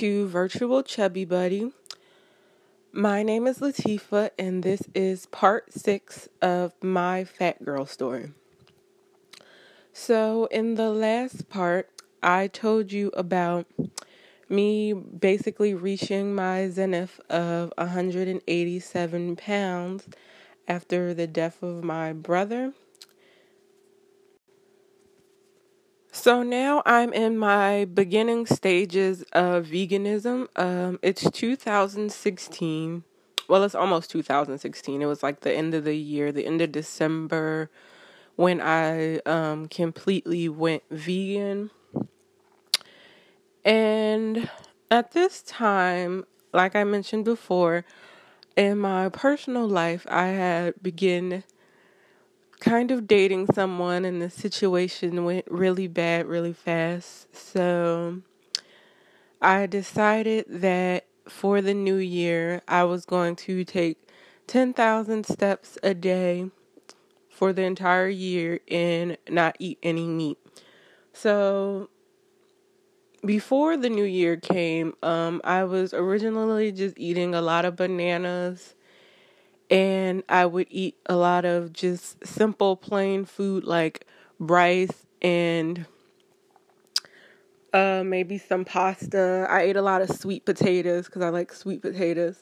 To Virtual Chubby Buddy. My name is Latifa, and this is part six of my fat girl story. So, in the last part, I told you about me basically reaching my zenith of 187 pounds after the death of my brother So now I'm in my beginning stages of veganism. Um, it's 2016. Well, it's almost 2016. It was like the end of the year, the end of December, when I um, completely went vegan. And at this time, like I mentioned before, in my personal life, I had begun kind of dating someone and the situation went really bad really fast. So I decided that for the new year, I was going to take 10,000 steps a day for the entire year and not eat any meat. So before the new year came, um, I was originally just eating a lot of bananas and I would eat a lot of just simple plain food like rice and uh, maybe some pasta. I ate a lot of sweet potatoes because I like sweet potatoes.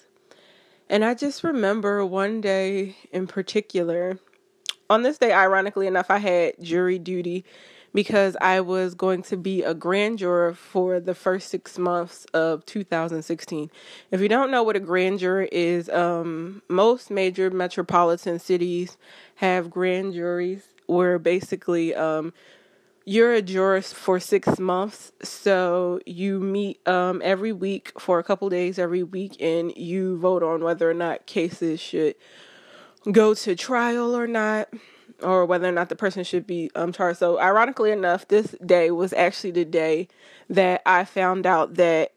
And I just remember one day in particular, on this day, ironically enough, I had jury duty because I was going to be a grand juror for the first six months of 2016. If you don't know what a grand juror is, um, most major metropolitan cities have grand juries where basically um, you're a jurist for six months. So you meet um, every week for a couple days every week and you vote on whether or not cases should go to trial or not or whether or not the person should be um, charged. So, ironically enough, this day was actually the day that I found out that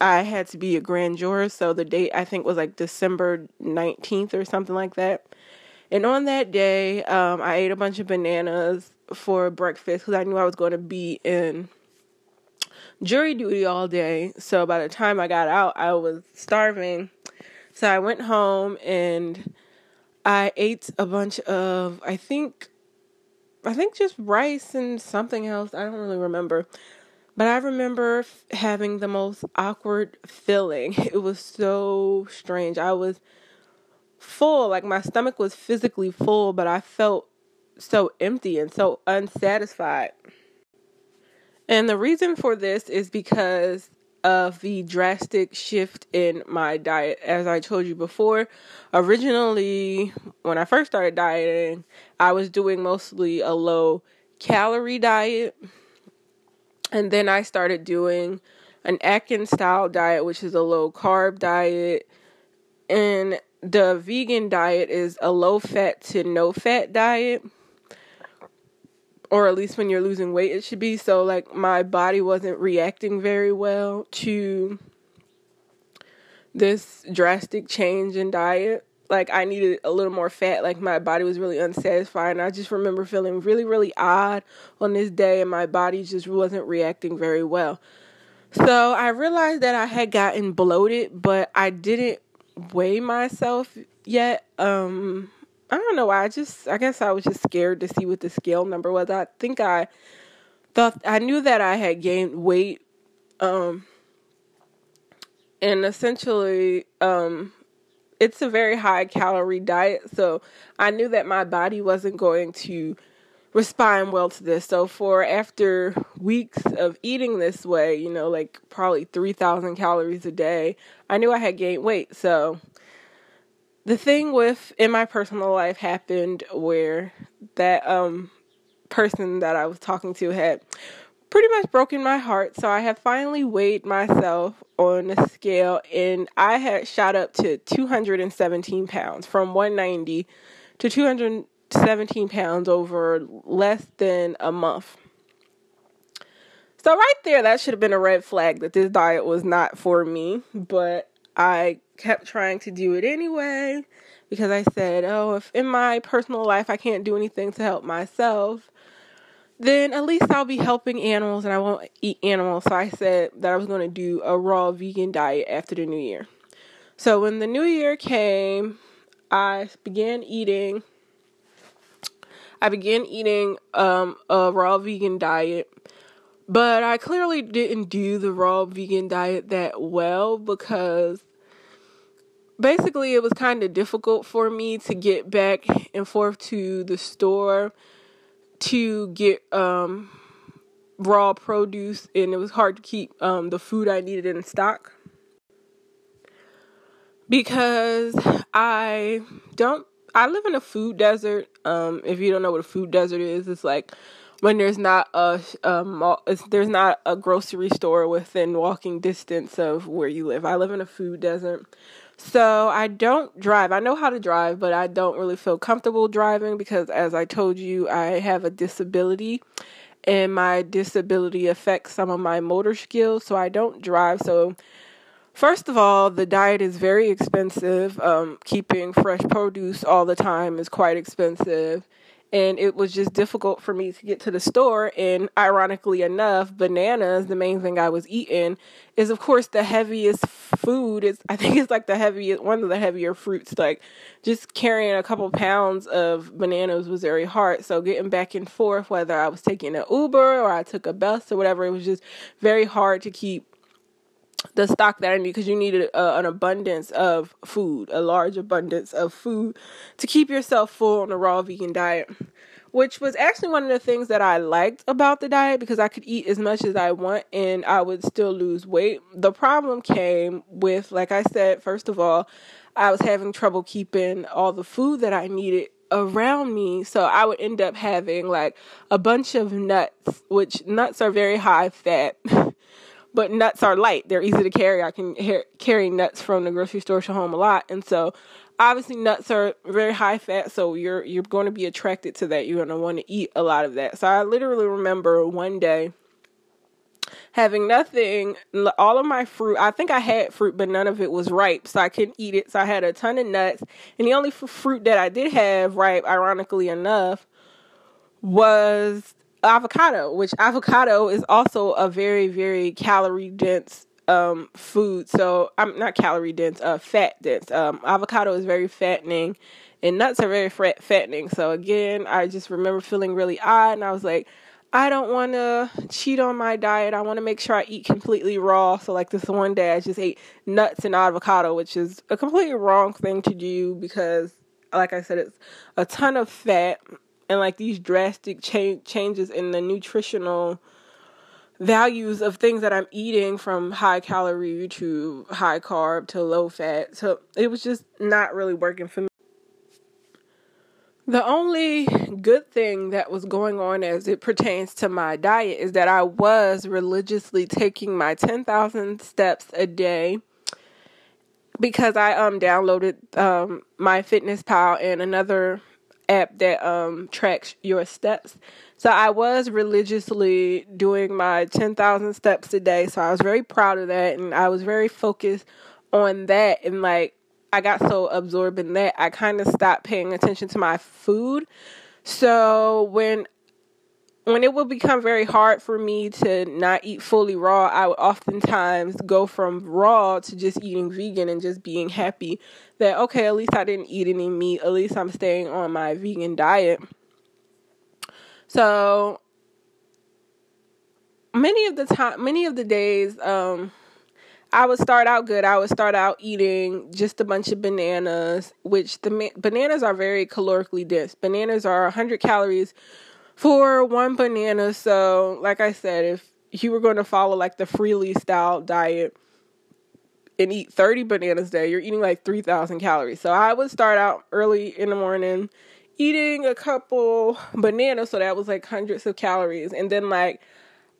I had to be a grand juror. So, the date I think was like December 19th or something like that. And on that day, um, I ate a bunch of bananas for breakfast because I knew I was going to be in jury duty all day. So, by the time I got out, I was starving. So, I went home and I ate a bunch of I think I think just rice and something else. I don't really remember. But I remember f- having the most awkward feeling. It was so strange. I was full, like my stomach was physically full, but I felt so empty and so unsatisfied. And the reason for this is because of the drastic shift in my diet. As I told you before, originally, when I first started dieting, I was doing mostly a low calorie diet. And then I started doing an Atkins style diet, which is a low carb diet. And the vegan diet is a low fat to no fat diet or at least when you're losing weight it should be. So like my body wasn't reacting very well to this drastic change in diet. Like i needed a little more fat. Like my body was really unsatisfied and i just remember feeling really really odd on this day and my body just wasn't reacting very well. So i realized that i had gotten bloated but i didn't weigh myself yet. Um I don't know why. I just, I guess I was just scared to see what the scale number was. I think I thought, I knew that I had gained weight. Um, and essentially, um, it's a very high calorie diet. So I knew that my body wasn't going to respond well to this. So for after weeks of eating this way, you know, like probably 3,000 calories a day, I knew I had gained weight. So the thing with in my personal life happened where that um person that I was talking to had pretty much broken my heart. So I have finally weighed myself on a scale and I had shot up to 217 pounds from 190 to 217 pounds over less than a month. So right there that should have been a red flag that this diet was not for me, but I kept trying to do it anyway because I said, oh, if in my personal life I can't do anything to help myself, then at least I'll be helping animals and I won't eat animals. So I said that I was going to do a raw vegan diet after the new year. So when the new year came, I began eating I began eating um, a raw vegan diet, but I clearly didn't do the raw vegan diet that well because basically it was kind of difficult for me to get back and forth to the store to get um, raw produce and it was hard to keep um, the food I needed in stock because I don't I live in a food desert. Um, if you don't know what a food desert is, it's like when there's not a there's not a grocery store within walking distance of where you live. I live in a food desert. So I don't drive. I know how to drive, but I don't really feel comfortable driving because as I told you, I have a disability and my disability affects some of my motor skills, so I don't drive. So First of all, the diet is very expensive. Um, keeping fresh produce all the time is quite expensive. And it was just difficult for me to get to the store. And ironically enough, bananas, the main thing I was eating, is of course the heaviest food. It's I think it's like the heaviest one of the heavier fruits. Like just carrying a couple pounds of bananas was very hard. So getting back and forth, whether I was taking an Uber or I took a bus or whatever, it was just very hard to keep the stock that I need because you needed an abundance of food, a large abundance of food to keep yourself full on a raw vegan diet, which was actually one of the things that I liked about the diet because I could eat as much as I want and I would still lose weight. The problem came with, like I said, first of all, I was having trouble keeping all the food that I needed around me so i would end up having like a bunch of nuts which nuts are very high fat but nuts are light. They're easy to carry. I can carry nuts from the grocery store to home a lot. And so obviously nuts are very high fat, so you're you're going to be attracted to that. You're going to want to eat a lot of that. So I literally remember one day having nothing all of my fruit i think i had fruit but none of it was ripe so i couldn't eat it so i had a ton of nuts and the only fruit that i did have ripe ironically enough was avocado, which avocado is also a very, very calorie dense um, food. So I'm not calorie dense, uh, fat dense. Um, avocado is very fattening, and nuts are very fat- fattening. So again, I just remember feeling really odd, and I was like, I don't want to cheat on my diet. I want to make sure I eat completely raw. So like this one day, I just ate nuts and avocado, which is a completely wrong thing to do because, like I said, it's a ton of fat and like these drastic cha- changes in the nutritional values of things that I'm eating from high calorie to high carb to low fat. So it was just not really working for me. The only good thing that was going on as it pertains to my diet is that I was religiously taking my 10,000 steps a day because I um downloaded um MyFitnessPal and another app that um tracks your steps. So I was religiously doing my 10,000 steps a day. So I was very proud of that and I was very focused on that and like I got so absorbed in that I kind of stopped paying attention to my food. So when when it would become very hard for me to not eat fully raw, I would oftentimes go from raw to just eating vegan and just being happy that, okay, at least I didn't eat any meat. At least I'm staying on my vegan diet. So many of the time, many of the days, um, I would start out good. I would start out eating just a bunch of bananas, which the ma- bananas are very calorically dense. Bananas are 100 calories for one banana. So, like I said, if you were going to follow like the Freelee style diet and eat 30 bananas a day, you're eating like 3,000 calories. So, I would start out early in the morning eating a couple bananas. So, that was like hundreds of calories. And then, like,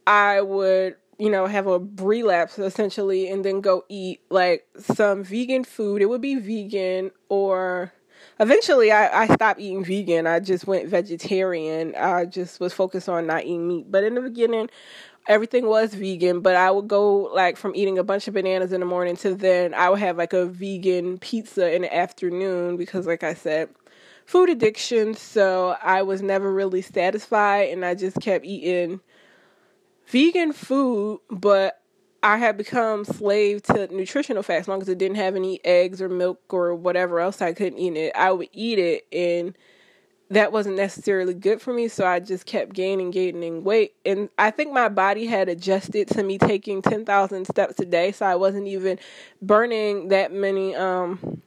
I would you know, have a relapse essentially and then go eat like some vegan food. It would be vegan or eventually I, I stopped eating vegan. I just went vegetarian. I just was focused on not eating meat. But in the beginning, everything was vegan. But I would go like from eating a bunch of bananas in the morning to then I would have like a vegan pizza in the afternoon because, like I said, food addiction, so I was never really satisfied and I just kept eating vegan food, but I had become slave to nutritional facts. as long as it didn't have any eggs or milk or whatever else I couldn't eat it. I would eat it and that wasn't necessarily good for me, so I just kept gaining, gaining weight. And I think my body had adjusted to me taking 10,000 steps a day, so I wasn't even burning that many um,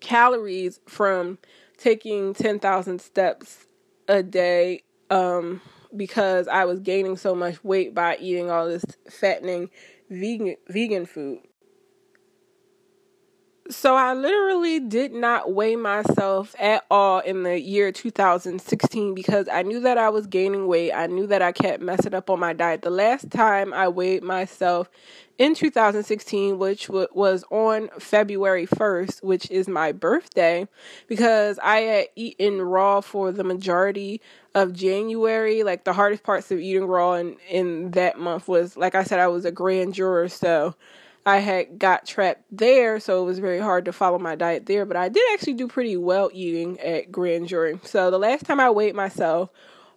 calories from taking 10,000 steps a day um, because I was gaining so much weight by eating all this fattening vegan vegan food. So I literally did not weigh myself at all in the year 2016 because I knew that I was gaining weight. I knew that I kept messing up on my diet. The last time I weighed myself in 2016, which w- was on February 1st, which is my birthday, because I had eaten raw for the majority of January. Like the hardest parts of eating raw in, in that month was, like I said, I was a grand juror, so I had got trapped there, so it was very hard to follow my diet there. But I did actually do pretty well eating at grand jury. So the last time I weighed myself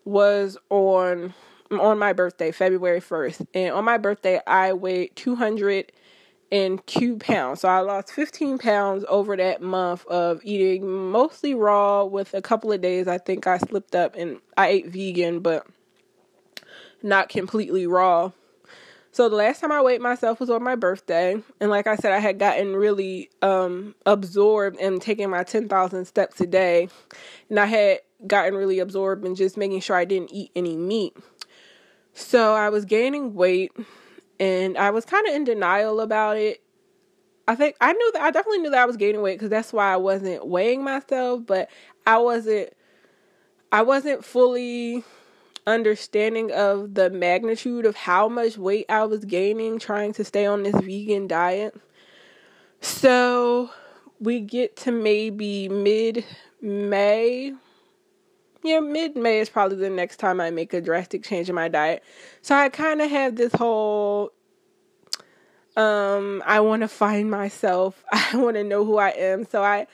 was on on my birthday, February 1st. And on my birthday, I weighed 202 pounds. So I lost 15 pounds over that month of eating mostly raw with a couple of days. I think I slipped up and I ate vegan, but not completely raw. So the last time I weighed myself was on my birthday, and like I said, I had gotten really um, absorbed in taking my ten thousand steps a day, and I had gotten really absorbed in just making sure I didn't eat any meat. So I was gaining weight and I was kind of in denial about it. I think I knew that I definitely knew that I was gaining weight because that's why I wasn't weighing myself, but I wasn't I wasn't fully understanding of the magnitude of how much weight I was gaining trying to stay on this vegan diet. So we get to maybe mid May, yeah, mid May is probably the next time I make a drastic change in my diet. So I kind of have this whole um I want to find myself. I want to know who I am. So I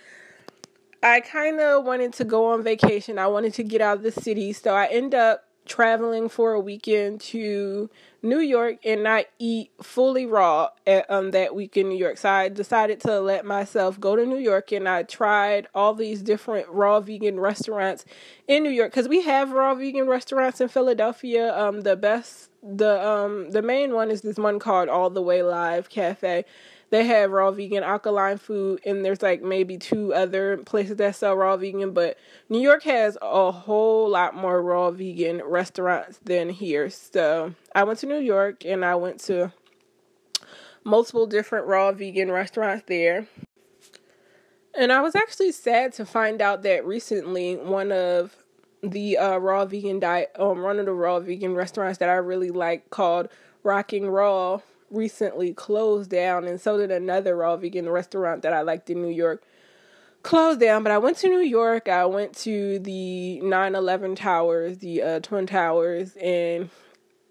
I kind of wanted to go on vacation. I wanted to get out of the city. So I end up traveling for a weekend to New York and not eat fully raw at, um, that week in New York. So I decided to let myself go to New York and I tried all these different raw vegan restaurants in New York because we have raw vegan restaurants in Philadelphia. Um, the best, the um, the main one is this one called All the Way Live Cafe they have raw vegan alkaline food and there's like maybe two other places that sell raw vegan but new york has a whole lot more raw vegan restaurants than here. So i went to new york and i went to multiple different raw vegan restaurants there. And i was actually sad to find out that recently one of the uh, raw vegan diet um one of the raw vegan restaurants that i really like called Rockin Raw recently closed down, and so did another raw vegan restaurant that I liked in New York closed down. But I went to New York. I went to the 9/11 towers, the uh, twin towers, and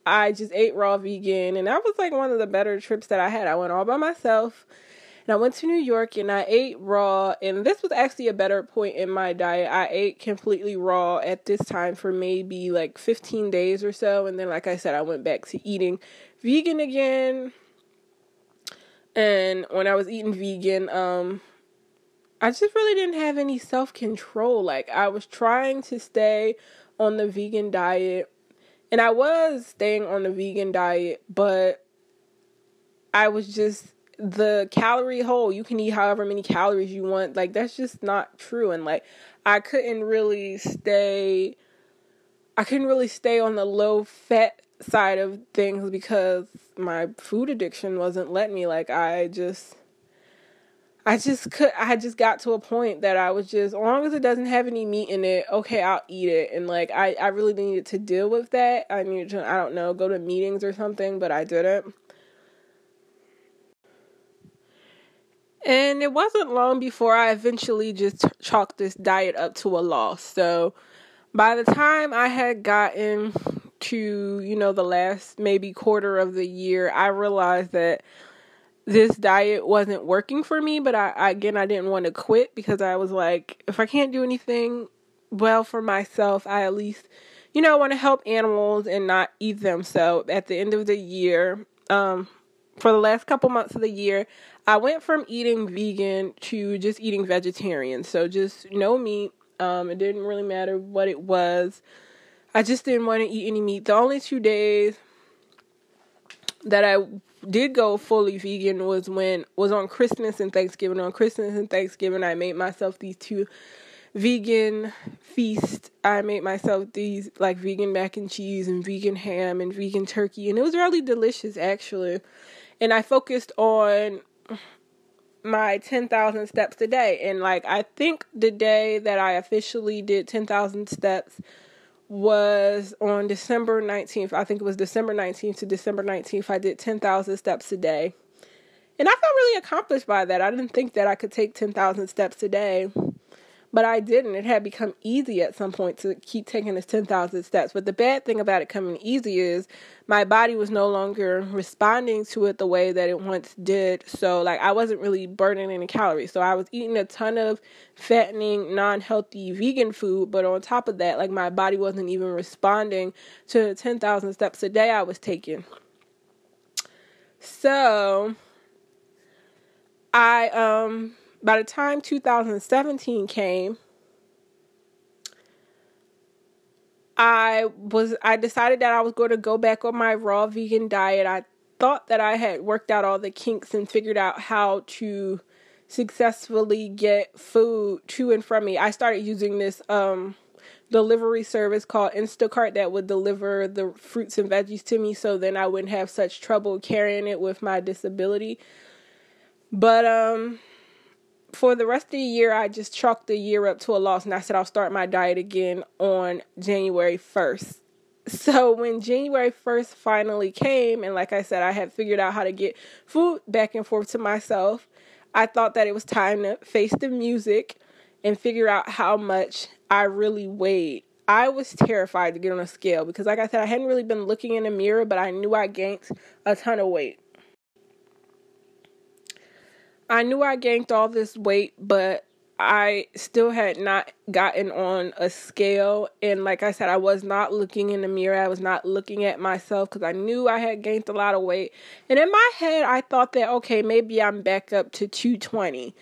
I just ate raw vegan, and that was like one of the better trips that I had. I went all by myself. And I went to New York and I ate raw, and this was actually a better point in my diet. I ate completely raw at this time for maybe like 15 days or so, and then, like I said, I went back to eating vegan again. And when I was eating vegan, um, I just really didn't have any self control. Like, I was trying to stay on the vegan diet, and I was staying on the vegan diet, but I was just the calorie hole. You can eat however many calories you want. Like, that's just not true. And, like, I couldn't really stay. I couldn't really stay on the low fat side of things because my food addiction wasn't letting me like I just I just could I just got to a point that I was just as long as it doesn't have any meat in it, okay, I'll eat it. And like I, I really needed to deal with that. I needed to I don't know, go to meetings or something, but I didn't. And it wasn't long before I eventually just chalked this diet up to a loss. So by the time I had gotten to, you know, the last maybe quarter of the year, I realized that this diet wasn't working for me, but I, I again I didn't want to quit because I was like, if I can't do anything well for myself, I at least you know want to help animals and not eat them. So at the end of the year, um, for the last couple months of the year, I went from eating vegan to just eating vegetarian. So just no meat. Um, it didn't really matter what it was. I just didn't want to eat any meat. The only two days that I did go fully vegan was when was on Christmas and Thanksgiving. On Christmas and Thanksgiving, I made myself these two vegan feasts. I made myself these like vegan mac and cheese and vegan ham and vegan turkey, and it was really delicious actually. And I focused on my 10,000 steps a day. And like I think the day that I officially did 10,000 steps was on December 19th. I think it was December 19th to December 19th. I did 10,000 steps a day. And I felt really accomplished by that. I didn't think that I could take 10,000 steps a day but I didn't. It had become easy at some point to keep taking this 10,000 steps. But the bad thing about it coming easy is my body was no longer responding to it the way that it once did. So, like, I wasn't really burning any calories. So, I was eating a ton of fattening, non healthy vegan food. But on top of that, like, my body wasn't even responding to the 10,000 steps a day I was taking. So, I, um, by the time 2017 came, I was I decided that I was going to go back on my raw vegan diet. I thought that I had worked out all the kinks and figured out how to successfully get food to and from me. I started using this um delivery service called Instacart that would deliver the fruits and veggies to me so then I wouldn't have such trouble carrying it with my disability. But um for the rest of the year, I just chalked the year up to a loss and I said I'll start my diet again on January 1st. So when January 1st finally came, and like I said, I had figured out how to get food back and forth to myself, I thought that it was time to face the music and figure out how much I really weighed. I was terrified to get on a scale because, like I said, I hadn't really been looking in the mirror, but I knew I gained a ton of weight. I knew I gained all this weight, but I still had not gotten on a scale. And like I said, I was not looking in the mirror. I was not looking at myself because I knew I had gained a lot of weight. And in my head, I thought that, okay, maybe I'm back up to 220.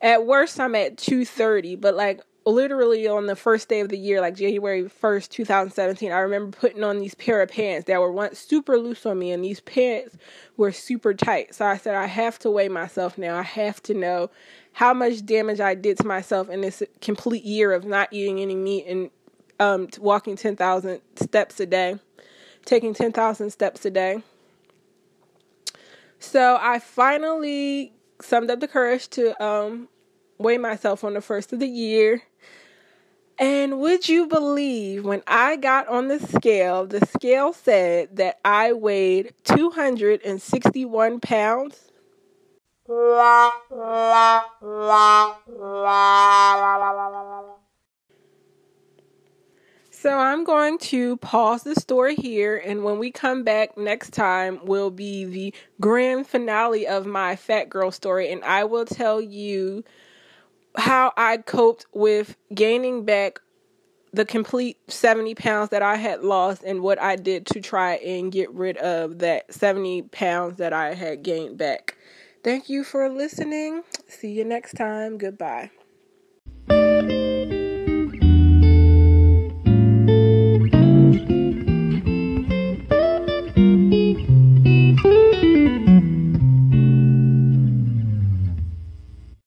At worst, I'm at 230. But like literally on the first day of the year, like January 1st, 2017, I remember putting on these pair of pants that were once super loose on me, and these pants were super tight. So I said, I have to weigh myself now. I have to know how much damage I did to myself in this complete year of not eating any meat and um, walking 10,000 steps a day, taking 10,000 steps a day. So I finally summed up the courage to um, weigh myself on the first of the year. And would you believe when I got on the scale, the scale said that I weighed 261 pounds? So I'm going to pause the story here, and when we come back next time, will be the grand finale of my fat girl story, and I will tell you how I coped with gaining back the complete 70 pounds that I had lost and what I did to try and get rid of that 70 pounds that I had gained back. Thank you for listening. See you next time. Goodbye.